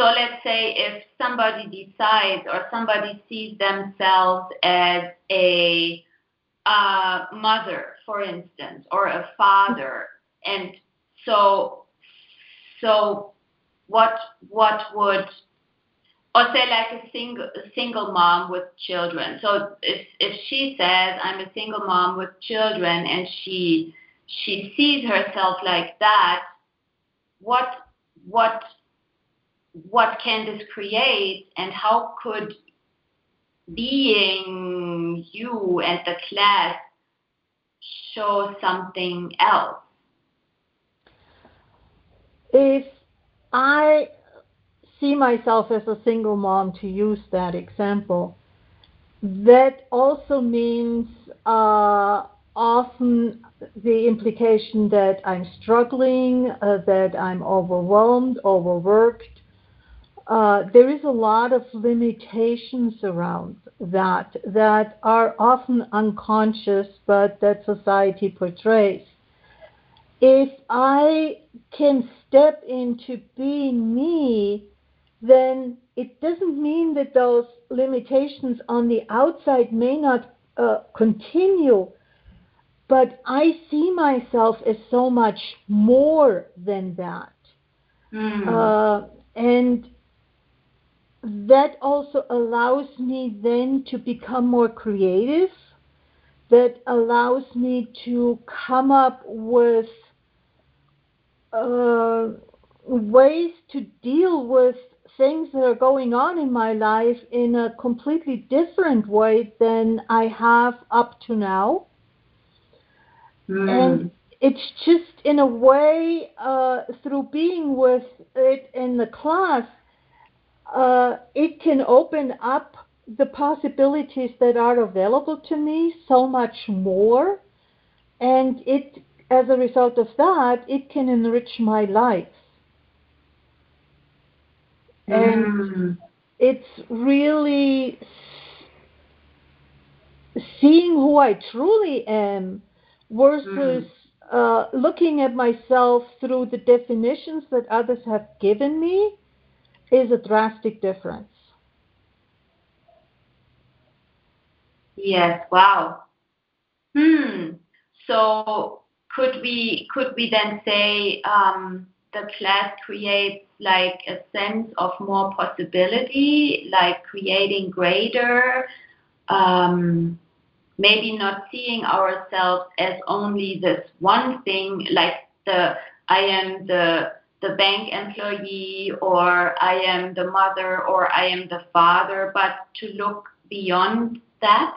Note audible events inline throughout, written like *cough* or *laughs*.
so let's say if somebody decides or somebody sees themselves as a mother, for instance, or a father, and so so what what would or say like a single single mom with children. So if if she says I'm a single mom with children and she she sees herself like that, what what what can this create and how could being you and the class show something else? If I see myself as a single mom, to use that example, that also means uh, often the implication that I'm struggling, uh, that I'm overwhelmed, overworked. Uh, there is a lot of limitations around that that are often unconscious, but that society portrays. If I can step into being me, then it doesn't mean that those limitations on the outside may not uh, continue, but I see myself as so much more than that. Mm. Uh, and that also allows me then to become more creative, that allows me to come up with uh, ways to deal with things that are going on in my life in a completely different way than I have up to now. Mm. And it's just in a way uh, through being with it in the class, uh, it can open up the possibilities that are available to me so much more. And it, as a result of that, it can enrich my life. And mm. it's really seeing who I truly am versus mm. uh, looking at myself through the definitions that others have given me is a drastic difference. Yes, wow. Hmm. So could we could we then say um, the class creates like a sense of more possibility, like creating greater, um, maybe not seeing ourselves as only this one thing, like the I am the the bank employee or I am the mother or I am the father, but to look beyond that?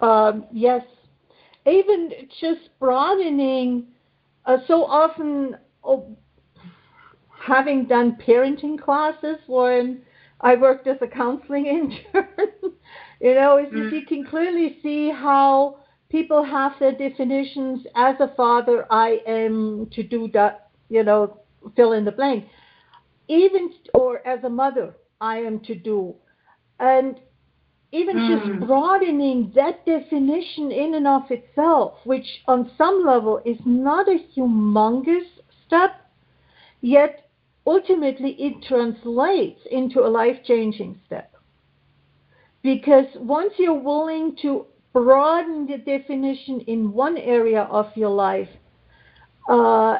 Um, yes. Even just broadening, uh, so often oh, having done parenting classes when I worked as a counseling *laughs* intern, you know, mm. you can clearly see how people have their definitions. As a father, I am to do that, you know, fill in the blank. Even, or as a mother, I am to do. And even mm. just broadening that definition in and of itself, which on some level is not a humongous step, yet ultimately it translates into a life changing step. Because once you're willing to broaden the definition in one area of your life, uh,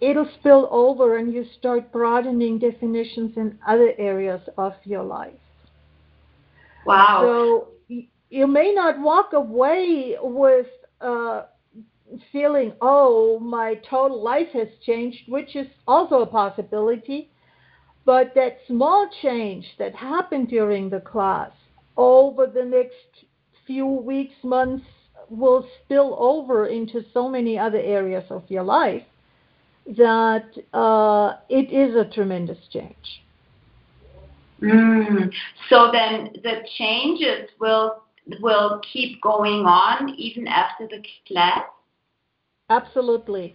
it'll spill over and you start broadening definitions in other areas of your life. Wow. So you may not walk away with uh, feeling, oh, my total life has changed, which is also a possibility. But that small change that happened during the class over the next few weeks, months, will spill over into so many other areas of your life that uh, it is a tremendous change. Mm. So then the changes will will keep going on even after the class. Absolutely.